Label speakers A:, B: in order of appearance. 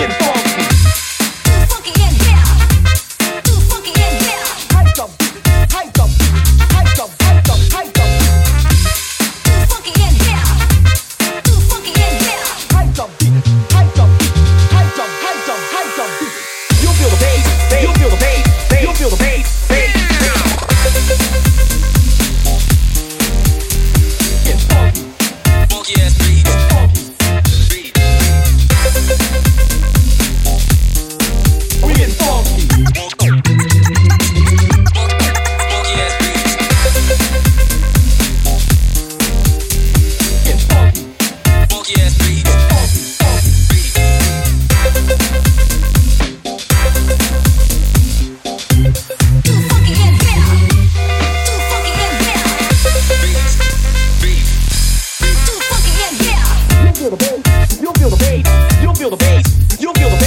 A: get You'll feel the